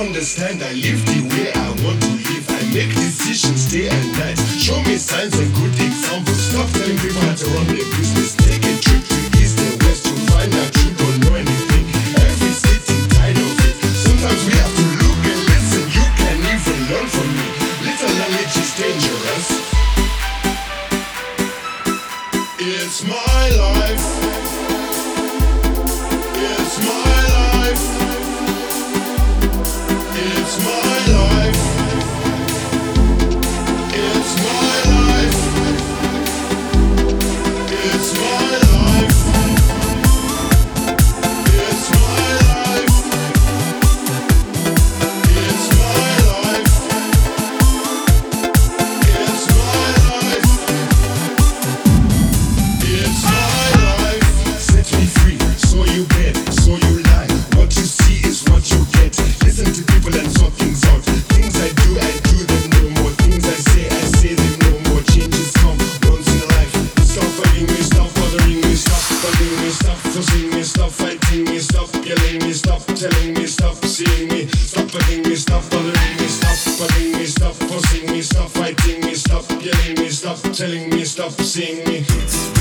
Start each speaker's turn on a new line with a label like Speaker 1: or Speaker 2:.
Speaker 1: understand. I live the way I want to live. I make decisions day and night. Show me signs and good examples. Stop telling people how to run their business. Take a trip to east and west to find out you don't know anything. Every city tired of it. Sometimes we have to look and listen. You can even learn from me. Little knowledge is dangerous. It's my life. Telling me, stop seeing me, stop bugging me, stop bothering me, stop bugging me, stop forcing me, stop fighting me, stop yelling me, stop telling me, stop seeing me.